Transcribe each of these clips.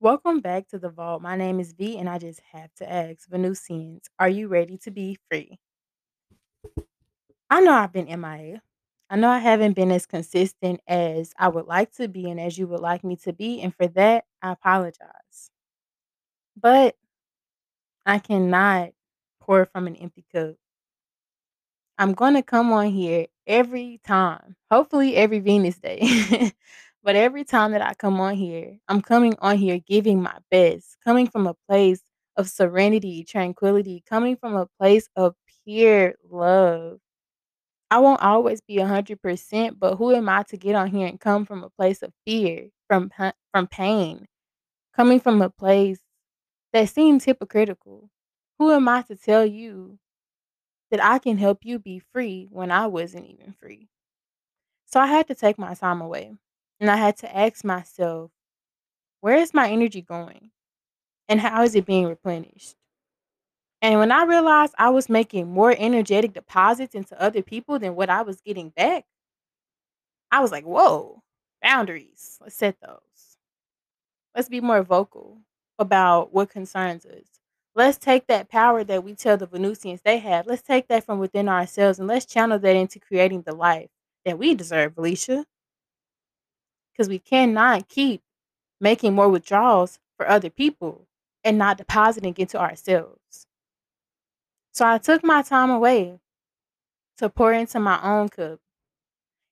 Welcome back to the vault. My name is Vee, and I just have to ask Venusians, are you ready to be free? I know I've been MIA. I know I haven't been as consistent as I would like to be and as you would like me to be. And for that, I apologize. But I cannot pour from an empty cup. I'm going to come on here every time, hopefully every Venus day. but every time that I come on here, I'm coming on here giving my best, coming from a place of serenity, tranquility, coming from a place of pure love. I won't always be 100%, but who am I to get on here and come from a place of fear, from from pain, coming from a place that seems hypocritical? Who am I to tell you that I can help you be free when I wasn't even free. So I had to take my time away and I had to ask myself, where is my energy going? And how is it being replenished? And when I realized I was making more energetic deposits into other people than what I was getting back, I was like, whoa, boundaries. Let's set those. Let's be more vocal about what concerns us. Let's take that power that we tell the Venusians they have. Let's take that from within ourselves and let's channel that into creating the life that we deserve, Alicia. Because we cannot keep making more withdrawals for other people and not depositing into ourselves. So I took my time away to pour into my own cup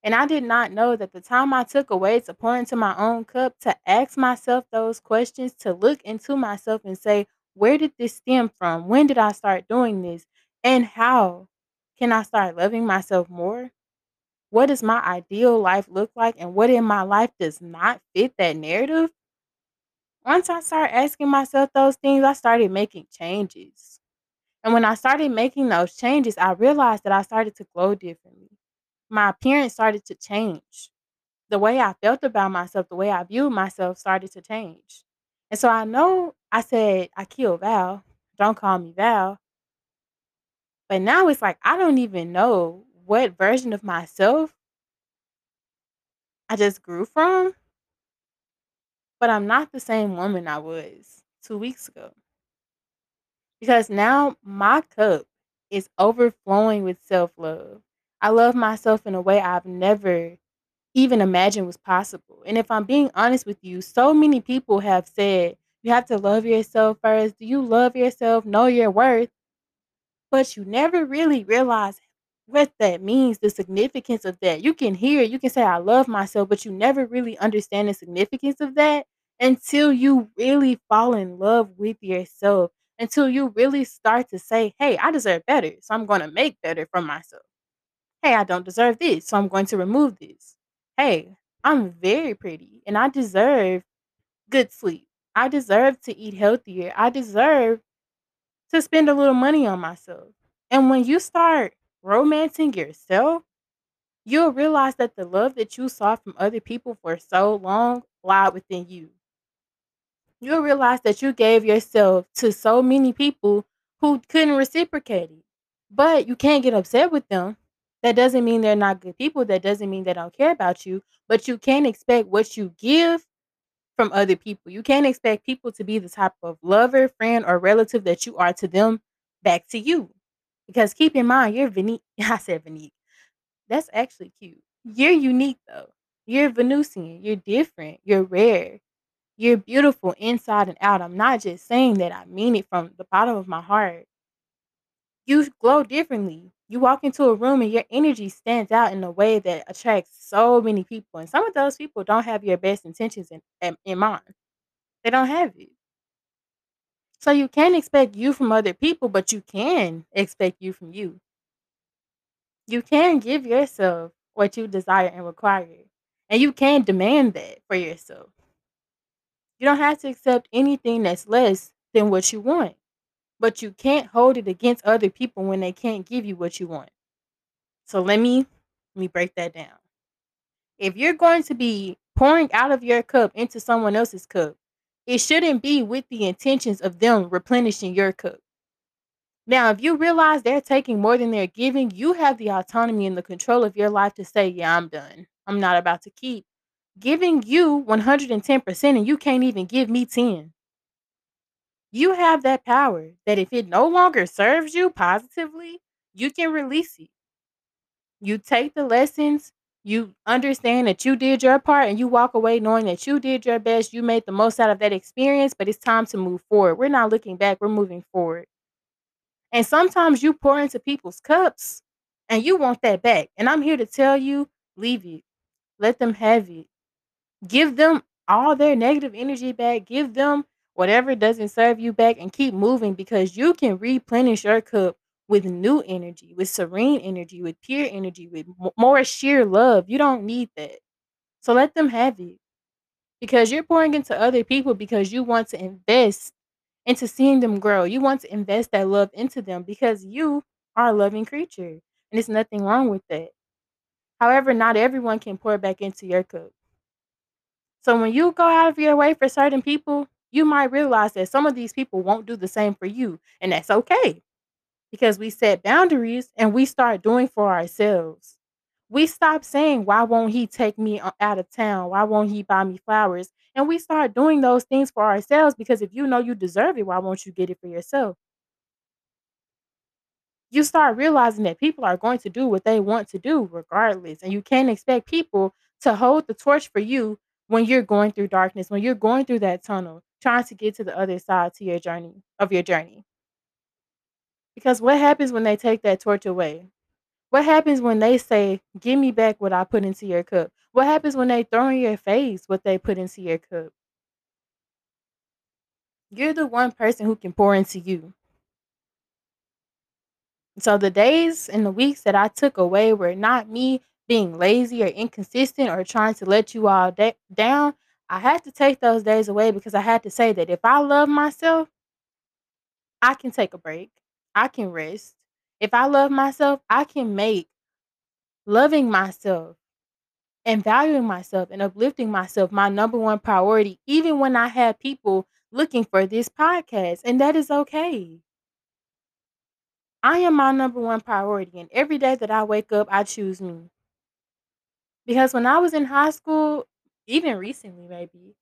and I did not know that the time I took away to pour into my own cup, to ask myself those questions, to look into myself and say, where did this stem from? When did I start doing this? And how can I start loving myself more? What does my ideal life look like? And what in my life does not fit that narrative? Once I started asking myself those things, I started making changes. And when I started making those changes, I realized that I started to glow differently my appearance started to change. The way I felt about myself, the way I viewed myself started to change. And so I know I said, I killed Val. Don't call me Val. But now it's like, I don't even know what version of myself I just grew from. But I'm not the same woman I was two weeks ago. Because now my cup is overflowing with self love. I love myself in a way I've never even imagined was possible. And if I'm being honest with you, so many people have said, you have to love yourself first. Do you love yourself? Know your worth. But you never really realize what that means, the significance of that. You can hear, you can say, I love myself, but you never really understand the significance of that until you really fall in love with yourself, until you really start to say, hey, I deserve better. So I'm going to make better for myself. Hey, I don't deserve this. So I'm going to remove this. Hey, I'm very pretty and I deserve good sleep. I deserve to eat healthier. I deserve to spend a little money on myself. And when you start romancing yourself, you'll realize that the love that you saw from other people for so long lied within you. You'll realize that you gave yourself to so many people who couldn't reciprocate it. But you can't get upset with them. That doesn't mean they're not good people. That doesn't mean they don't care about you. But you can't expect what you give from other people. You can't expect people to be the type of lover, friend, or relative that you are to them back to you. Because keep in mind, you're Venique. I said Venique. That's actually cute. You're unique though. You're Venusian. You're different. You're rare. You're beautiful inside and out. I'm not just saying that. I mean it from the bottom of my heart. You glow differently. You walk into a room and your energy stands out in a way that attracts so many people. And some of those people don't have your best intentions in, in, in mind. They don't have it. So you can't expect you from other people, but you can expect you from you. You can give yourself what you desire and require. And you can demand that for yourself. You don't have to accept anything that's less than what you want. But you can't hold it against other people when they can't give you what you want. So let me let me break that down. If you're going to be pouring out of your cup into someone else's cup, it shouldn't be with the intentions of them replenishing your cup. Now, if you realize they're taking more than they're giving, you have the autonomy and the control of your life to say, Yeah, I'm done. I'm not about to keep giving you 110% and you can't even give me 10. You have that power that if it no longer serves you positively, you can release it. You take the lessons, you understand that you did your part, and you walk away knowing that you did your best. You made the most out of that experience, but it's time to move forward. We're not looking back, we're moving forward. And sometimes you pour into people's cups and you want that back. And I'm here to tell you leave it, let them have it. Give them all their negative energy back, give them whatever doesn't serve you back, and keep moving because you can replenish your cup with new energy, with serene energy, with pure energy, with more sheer love. You don't need that. So let them have it because you're pouring into other people because you want to invest into seeing them grow. You want to invest that love into them because you are a loving creature and there's nothing wrong with that. However, not everyone can pour back into your cup. So when you go out of your way for certain people, you might realize that some of these people won't do the same for you, and that's okay because we set boundaries and we start doing for ourselves. We stop saying, Why won't he take me uh, out of town? Why won't he buy me flowers? And we start doing those things for ourselves because if you know you deserve it, why won't you get it for yourself? You start realizing that people are going to do what they want to do regardless. And you can't expect people to hold the torch for you when you're going through darkness, when you're going through that tunnel, trying to get to the other side to your journey of your journey. Because what happens when they take that torch away? What happens when they say, "Give me back what I put into your cup"? What happens when they throw in your face what they put into your cup? You're the one person who can pour into you. So the days and the weeks that I took away were not me being lazy or inconsistent or trying to let you all da- down. I had to take those days away because I had to say that if I love myself, I can take a break. I can rest. If I love myself, I can make loving myself and valuing myself and uplifting myself my number one priority, even when I have people looking for this podcast. And that is okay. I am my number one priority. And every day that I wake up, I choose me. Because when I was in high school, even recently, maybe,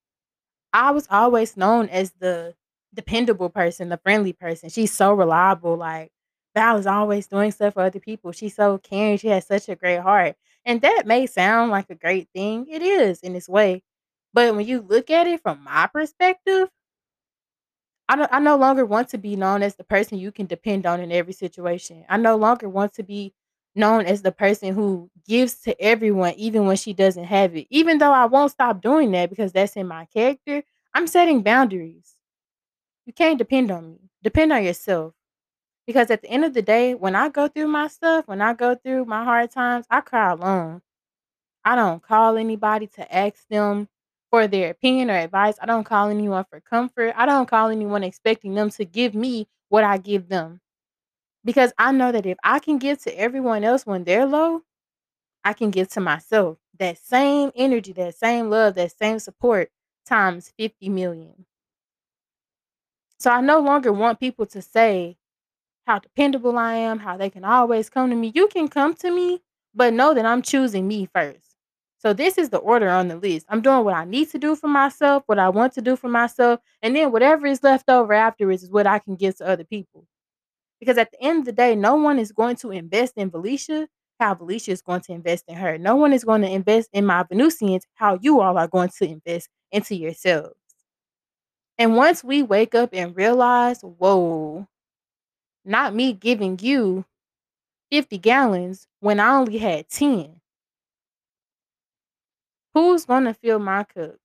I was always known as the dependable person, the friendly person. She's so reliable. Like, Val is always doing stuff for other people. She's so caring. She has such a great heart. And that may sound like a great thing. It is in its way. But when you look at it from my perspective, I no I no longer want to be known as the person you can depend on in every situation. I no longer want to be known as the person who gives to everyone even when she doesn't have it. Even though I won't stop doing that because that's in my character, I'm setting boundaries. You can't depend on me. Depend on yourself. Because at the end of the day, when I go through my stuff, when I go through my hard times, I cry alone. I don't call anybody to ask them for their opinion or advice. I don't call anyone for comfort. I don't call anyone expecting them to give me what I give them. Because I know that if I can give to everyone else when they're low, I can give to myself that same energy, that same love, that same support times 50 million. So I no longer want people to say how dependable I am, how they can always come to me. You can come to me, but know that I'm choosing me first. So this is the order on the list. I'm doing what I need to do for myself, what I want to do for myself, and then whatever is left over afterwards is what I can give to other people. Because at the end of the day, no one is going to invest in Felicia how Felicia is going to invest in her. No one is going to invest in my Venusians how you all are going to invest into yourselves. And once we wake up and realize, whoa, not me giving you 50 gallons when I only had 10. Who's going to fill my cup?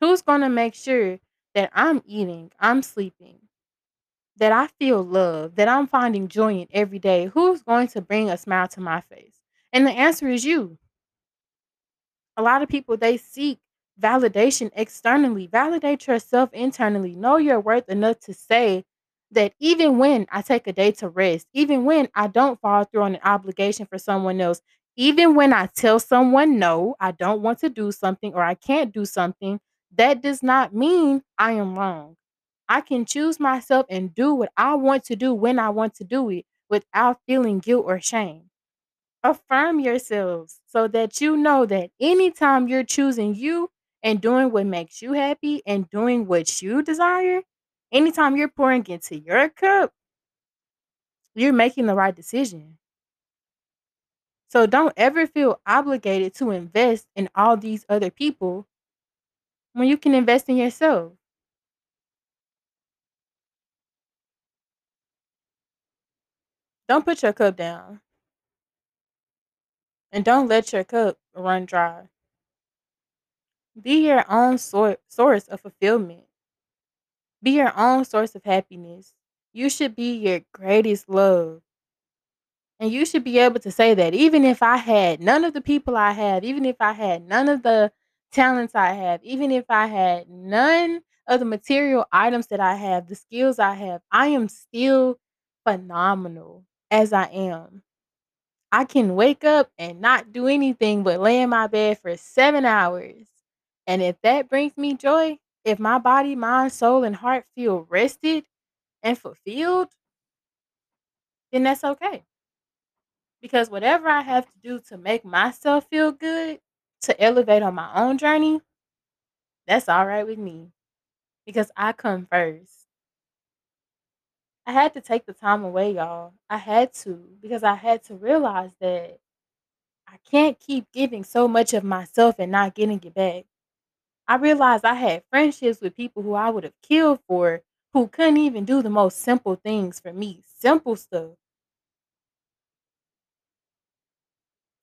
Who's going to make sure that I'm eating, I'm sleeping, that I feel love, that I'm finding joy in every day? Who's going to bring a smile to my face? And the answer is you. A lot of people they seek validation externally. Validate yourself internally. Know your worth enough to say that even when I take a day to rest, even when I don't follow through on an obligation for someone else, even when I tell someone no, I don't want to do something or I can't do something, that does not mean I am wrong. I can choose myself and do what I want to do when I want to do it without feeling guilt or shame. Affirm yourselves so that you know that anytime you're choosing you and doing what makes you happy and doing what you desire, anytime you're pouring into your cup, you're making the right decision. So don't ever feel obligated to invest in all these other people when you can invest in yourself. Don't put your cup down and don't let your cup run dry. Be your own sor- source of fulfillment. Be your own source of happiness. You should be your greatest love. And you should be able to say that even if I had none of the people I have, even if I had none of the talents I have, even if I had none of the material items that I have, the skills I have, I am still phenomenal as I am. I can wake up and not do anything but lay in my bed for seven hours. And if that brings me joy, if my body, mind, soul, and heart feel rested and fulfilled, then that's okay. Because whatever I have to do to make myself feel good, to elevate on my own journey, that's all right with me. Because I come first. I had to take the time away, y'all. I had to because I had to realize that I can't keep giving so much of myself and not getting it back. I realized I had friendships with people who I would have killed for who couldn't even do the most simple things for me. Simple stuff.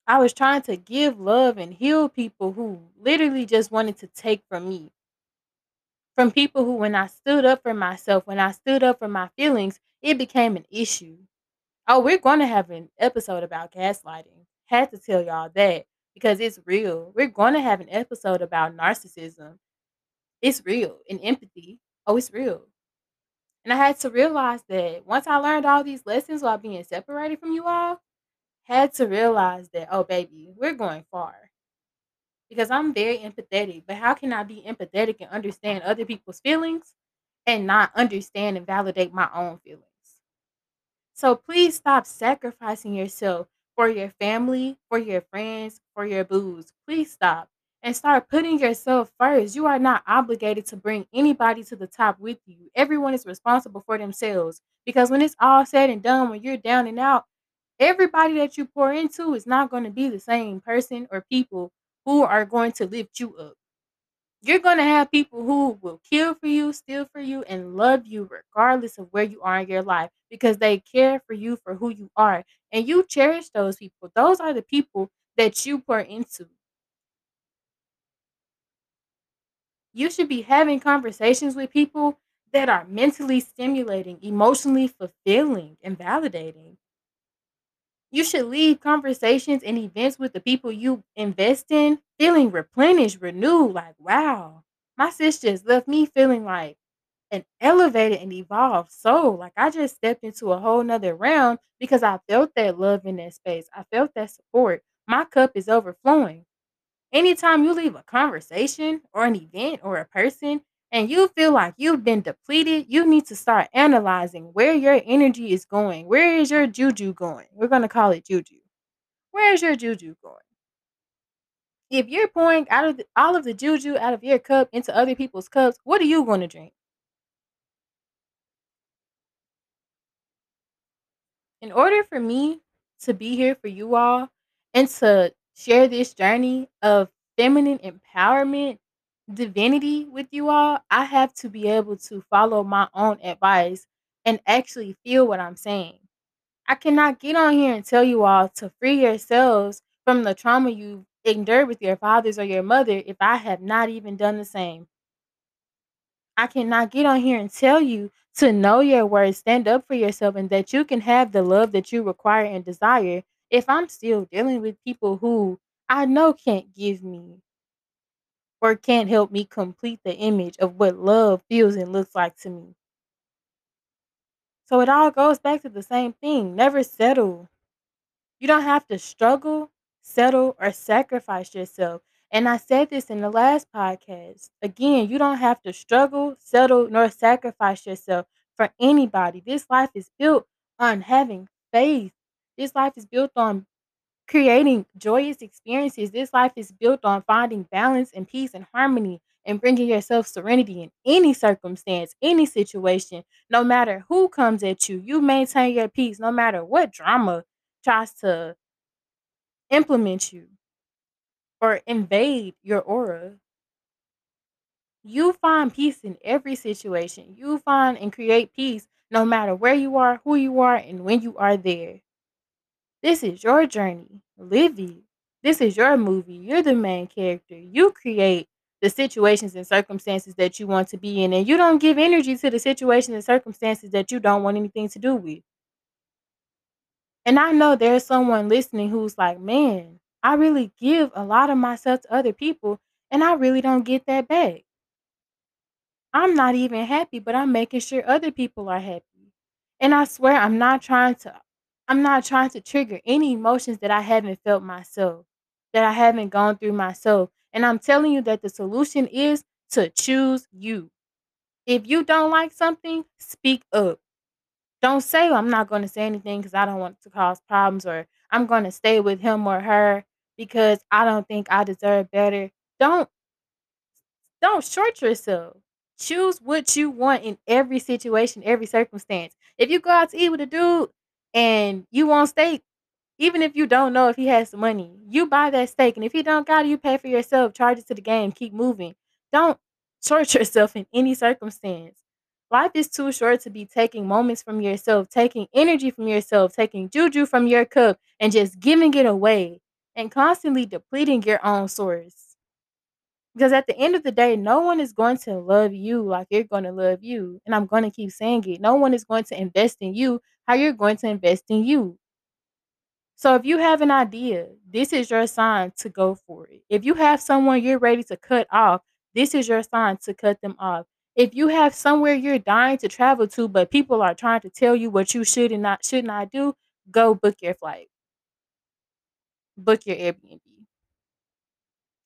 I was trying to give love and heal people who literally just wanted to take from me. From people who, when I stood up for myself, when I stood up for my feelings, it became an issue. Oh, we're going to have an episode about gaslighting. Had to tell y'all that because it's real. We're going to have an episode about narcissism. It's real. And empathy. Oh, it's real. And I had to realize that once I learned all these lessons while being separated from you all, had to realize that, oh, baby, we're going far. Because I'm very empathetic, but how can I be empathetic and understand other people's feelings and not understand and validate my own feelings? So please stop sacrificing yourself for your family, for your friends, for your boos. Please stop and start putting yourself first. You are not obligated to bring anybody to the top with you. Everyone is responsible for themselves because when it's all said and done, when you're down and out, everybody that you pour into is not going to be the same person or people who are going to lift you up. You're going to have people who will kill for you, steal for you, and love you regardless of where you are in your life because they care for you for who you are. And you cherish those people. Those are the people that you pour into. You should be having conversations with people that are mentally stimulating, emotionally fulfilling, and validating. You should leave conversations and events with the people you invest in feeling replenished, renewed, like, wow, my sis just left me feeling like an elevated and evolved soul. Like I just stepped into a whole nother realm because I felt that love in that space. I felt that support. My cup is overflowing. Anytime you leave a conversation or an event or a person and you feel like you've been depleted, you need to start analyzing where your energy is going. Where is your juju going? We're going to call it juju. Where is your juju going? If you're pouring out of the, all of the juju out of your cup into other people's cups, what are you going to drink? In order for me to be here for you all and to share this journey of feminine empowerment, divinity with you all, I have to be able to follow my own advice and actually feel what I'm saying. I cannot get on here and tell you all to free yourselves from the trauma you endured with your fathers or your mother if I have not even done the same. I cannot get on here and tell you to know your worth, stand up for yourself, and that you can have the love that you require and desire if I'm still dealing with people who I know can't give me or can't help me complete the image of what love feels and looks like to me. So it all goes back to the same thing never settle. You don't have to struggle, settle, or sacrifice yourself. And I said this in the last podcast. Again, you don't have to struggle, settle, nor sacrifice yourself for anybody. This life is built on having faith. This life is built on creating joyous experiences. This life is built on finding balance and peace and harmony and bringing yourself serenity in any circumstance, any situation, no matter who comes at you. You maintain your peace no matter what drama tries to implement you or invade your aura. You find peace in every situation. You find and create peace no matter where you are, who you are, and when you are there. This is your journey. Live it. This is your movie. You're the main character. You create the situations and circumstances that you want to be in, and you don't give energy to the situations and circumstances that you don't want anything to do with. And I know there's someone listening who's like, man, I really give a lot of myself to other people, and I really don't get that back. I'm not even happy, but I'm making sure other people are happy. And I swear I'm not trying to I'm not trying to trigger any emotions that I haven't felt myself, that I haven't gone through myself. And I'm telling you that the solution is to choose you. If you don't like something, speak up. Don't say I'm not going to say anything because I don't want to cause problems or I'm going to stay with him or her because I don't think I deserve better. Don't don't short yourself. Choose what you want in every situation, every circumstance. If you go out to eat with a dude and you want steak, even if you don't know if he has the money, you buy that steak. And if he don't got it, you pay for yourself, charge it to the game, keep moving. Don't short yourself in any circumstance. Life is too short to be taking moments from yourself, taking energy from yourself, taking juju from your cup, and just giving it away and constantly depleting your own source. Because at the end of the day, no one is going to love you like you're going to love you. And I'm going to keep saying it. No one is going to invest in you how you're going to invest in you. So if you have an idea, this is your sign to go for it. If you have someone you're ready to cut off, this is your sign to cut them off. If you have somewhere you're dying to travel to, but people are trying to tell you what you should and not should not do, go book your flight. Book your Airbnb.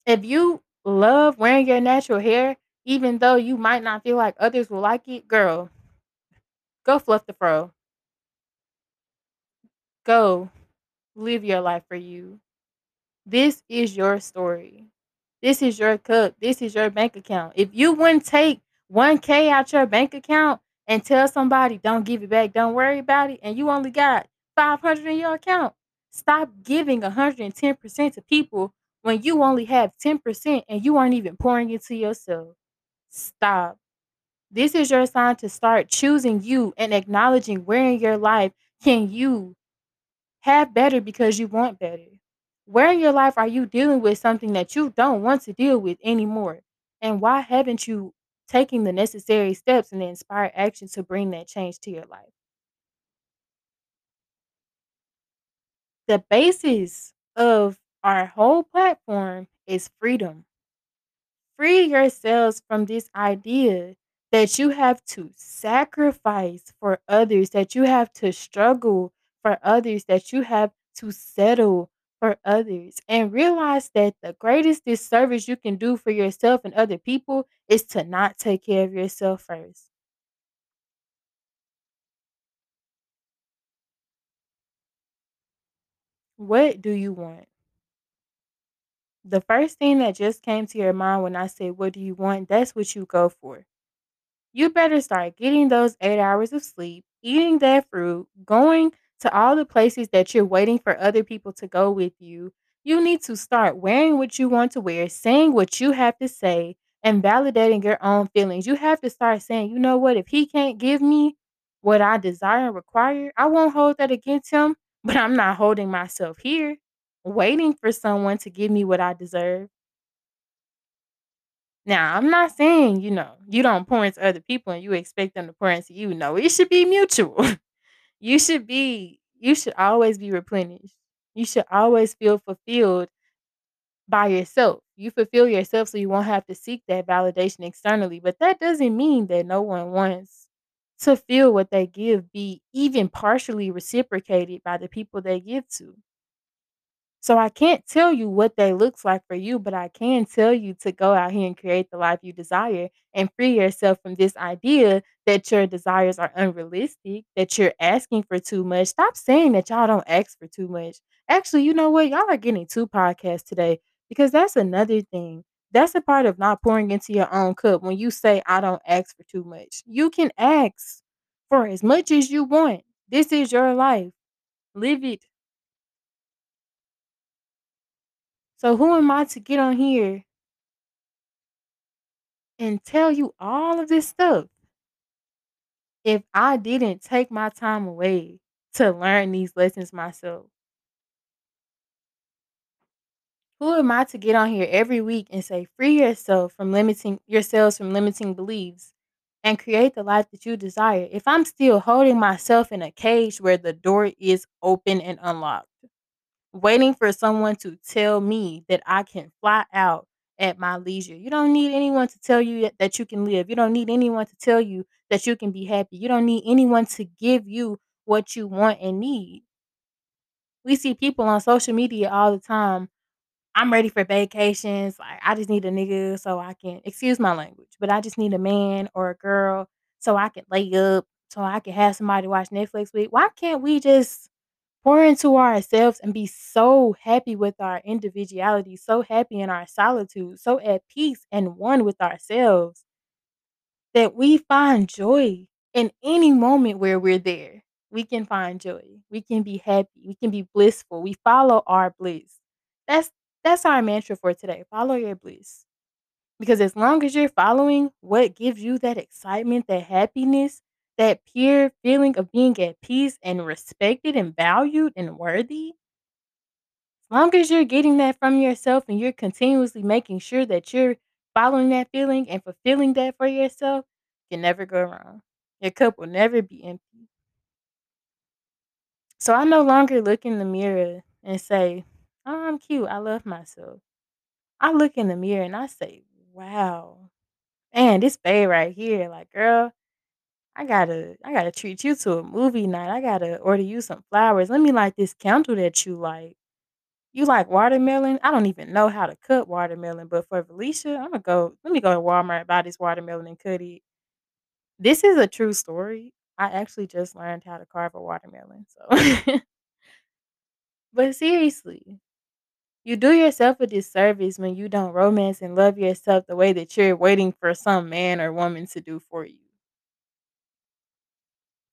If you love wearing your natural hair, even though you might not feel like others will like it, girl, go fluff the fro. Go live your life for you. This is your story. This is your cup. This is your bank account. If you wouldn't take 1K out your bank account and tell somebody, don't give it back, don't worry about it, and you only got 500 in your account, stop giving 110% to people when you only have 10% and you aren't even pouring it to yourself. Stop. This is your sign to start choosing you and acknowledging where in your life can you have better because you want better. Where in your life are you dealing with something that you don't want to deal with anymore? And why haven't you taken the necessary steps and the inspired action to bring that change to your life? The basis of our whole platform is freedom. Free yourselves from this idea that you have to sacrifice for others, that you have to struggle for others, that you have to settle for others, and realize that the greatest disservice you can do for yourself and other people is to not take care of yourself first. What do you want? The first thing that just came to your mind when I said, What do you want? That's what you go for. You better start getting those eight hours of sleep, eating that fruit, going to all the places that you're waiting for other people to go with you. You need to start wearing what you want to wear, saying what you have to say, and validating your own feelings. You have to start saying, you know what, if he can't give me what I desire and require, I won't hold that against him, but I'm not holding myself here, waiting for someone to give me what I deserve. Now, I'm not saying, you know, you don't pour into other people and you expect them to pour into you. No, it should be mutual. You should be you should always be replenished. You should always feel fulfilled by yourself. You fulfill yourself so you won't have to seek that validation externally. But that doesn't mean that no one wants to feel what they give be even partially reciprocated by the people they give to. So I can't tell you what that looks like for you, but I can tell you to go out here and create the life you desire and free yourself from this idea that your desires are unrealistic, that you're asking for too much. Stop saying that y'all don't ask for too much. Actually, you know what? Y'all are getting 2 podcasts today because that's another thing. That's a part of not pouring into your own cup when you say, "I don't ask for too much." You can ask for as much as you want. This is your life. Live it. So who am I to get on here and tell you all of this stuff if I didn't take my time away to learn these lessons myself? Who am I to get on here every week and say, free yourself from limiting yourselves from limiting beliefs and create the life that you desire if I'm still holding myself in a cage where the door is open and unlocked, waiting for someone to tell me that I can fly out at my leisure. You don't need anyone to tell you that you can live. You don't need anyone to tell you that you can be happy. You don't need anyone to give you what you want and need. We see people on social media all the time I'm ready for vacations. Like, I just need a nigga so I can excuse my language, but I just need a man or a girl so I can lay up, so I can have somebody to watch Netflix with. Why can't we just pour into ourselves and be so happy with our individuality, so happy in our solitude, so at peace and one with ourselves that we find joy in any moment where we're there? We can find joy. We can be happy. We can be blissful. We follow our bliss. That's that's our mantra for today. Follow your bliss. Because as long as you're following what gives you that excitement, that happiness, that pure feeling of being at peace and respected and valued and worthy, as long as you're getting that from yourself and you're continuously making sure that you're following that feeling and fulfilling that for yourself, you can never go wrong. Your cup will never be empty. So I no longer look in the mirror and say, "Oh, I'm cute. I love myself." I look in the mirror and I say, "Wow, man, this babe right here, like, girl, I gotta, I gotta treat you to a movie night. I gotta order you some flowers. Let me light this candle that you like. You like watermelon? I don't even know how to cut watermelon, but for Felicia, I'm gonna go. Let me go to Walmart buy this watermelon and cut it. This is a true story. I actually just learned how to carve a watermelon. So, but seriously, You do yourself a disservice when you don't romance and love yourself the way that you're waiting for some man or woman to do for you.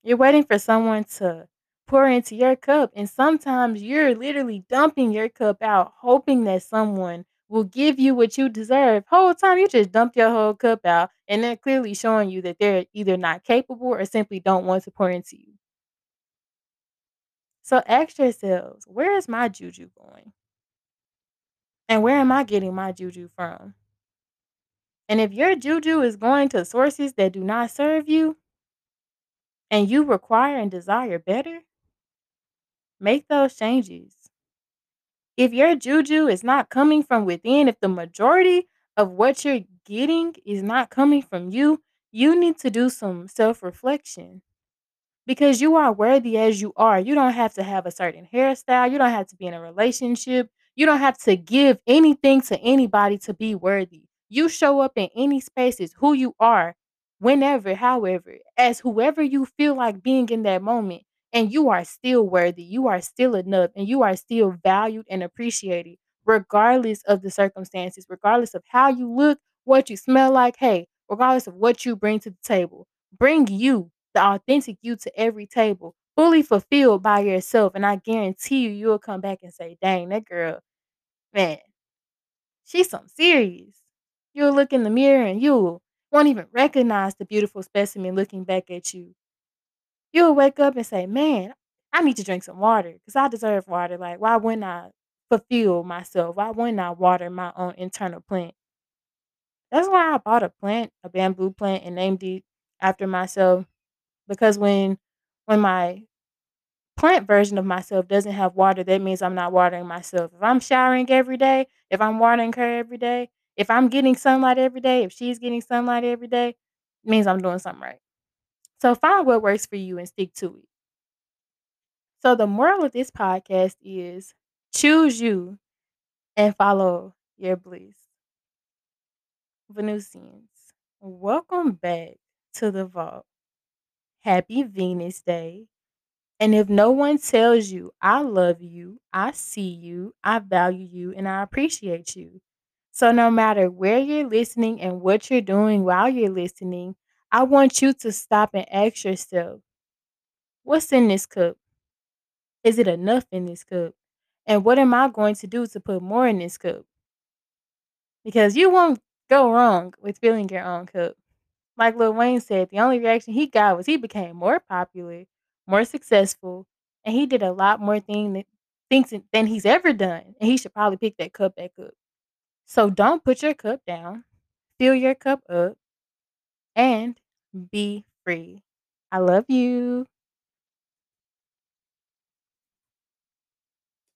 You're waiting for someone to pour into your cup, and sometimes you're literally dumping your cup out, hoping that someone will give you what you deserve. Whole time you just dumped your whole cup out, and they're clearly showing you that they're either not capable or simply don't want to pour into you. So ask yourselves, where is my juju going? And where am I getting my juju from? And if your juju is going to sources that do not serve you and you require and desire better, make those changes. If your juju is not coming from within, if the majority of what you're getting is not coming from you, you need to do some self reflection because you are worthy as you are. You don't have to have a certain hairstyle. You don't have to be in a relationship. You don't have to give anything to anybody to be worthy. You show up in any spaces who you are, whenever, however, as whoever you feel like being in that moment. And you are still worthy. You are still enough. And you are still valued and appreciated, regardless of the circumstances, regardless of how you look, what you smell like. Hey, regardless of what you bring to the table, bring you the authentic you to every table, fully fulfilled by yourself. And I guarantee you, you'll come back and say, dang, that girl, man, she's something serious. You'll look in the mirror and you won't even recognize the beautiful specimen looking back at you. You'll wake up and say, man, I need to drink some water because I deserve water. Like, why wouldn't I fulfill myself? Why wouldn't I water my own internal plant? That's why I bought a plant, a bamboo plant, and named it after myself because when when my plant version of myself doesn't have water, that means I'm not watering myself. If I'm showering every day, if I'm watering her every day, if I'm getting sunlight every day, if she's getting sunlight every day, means I'm doing something right. So find what works for you and stick to it. So the moral of this podcast is choose you and follow your bliss. Venusians, welcome back to the vault. Happy Venus Day. And if no one tells you, I love you, I see you, I value you, and I appreciate you. So, no matter where you're listening and what you're doing while you're listening, I want you to stop and ask yourself, what's in this cup? Is it enough in this cup? And what am I going to do to put more in this cup? Because you won't go wrong with filling your own cup. Like Lil Wayne said, the only reaction he got was he became more popular, more successful, and he did a lot more thing that things than he's ever done. And he should probably pick that cup back up. So don't put your cup down. Fill your cup up and be free. I love you.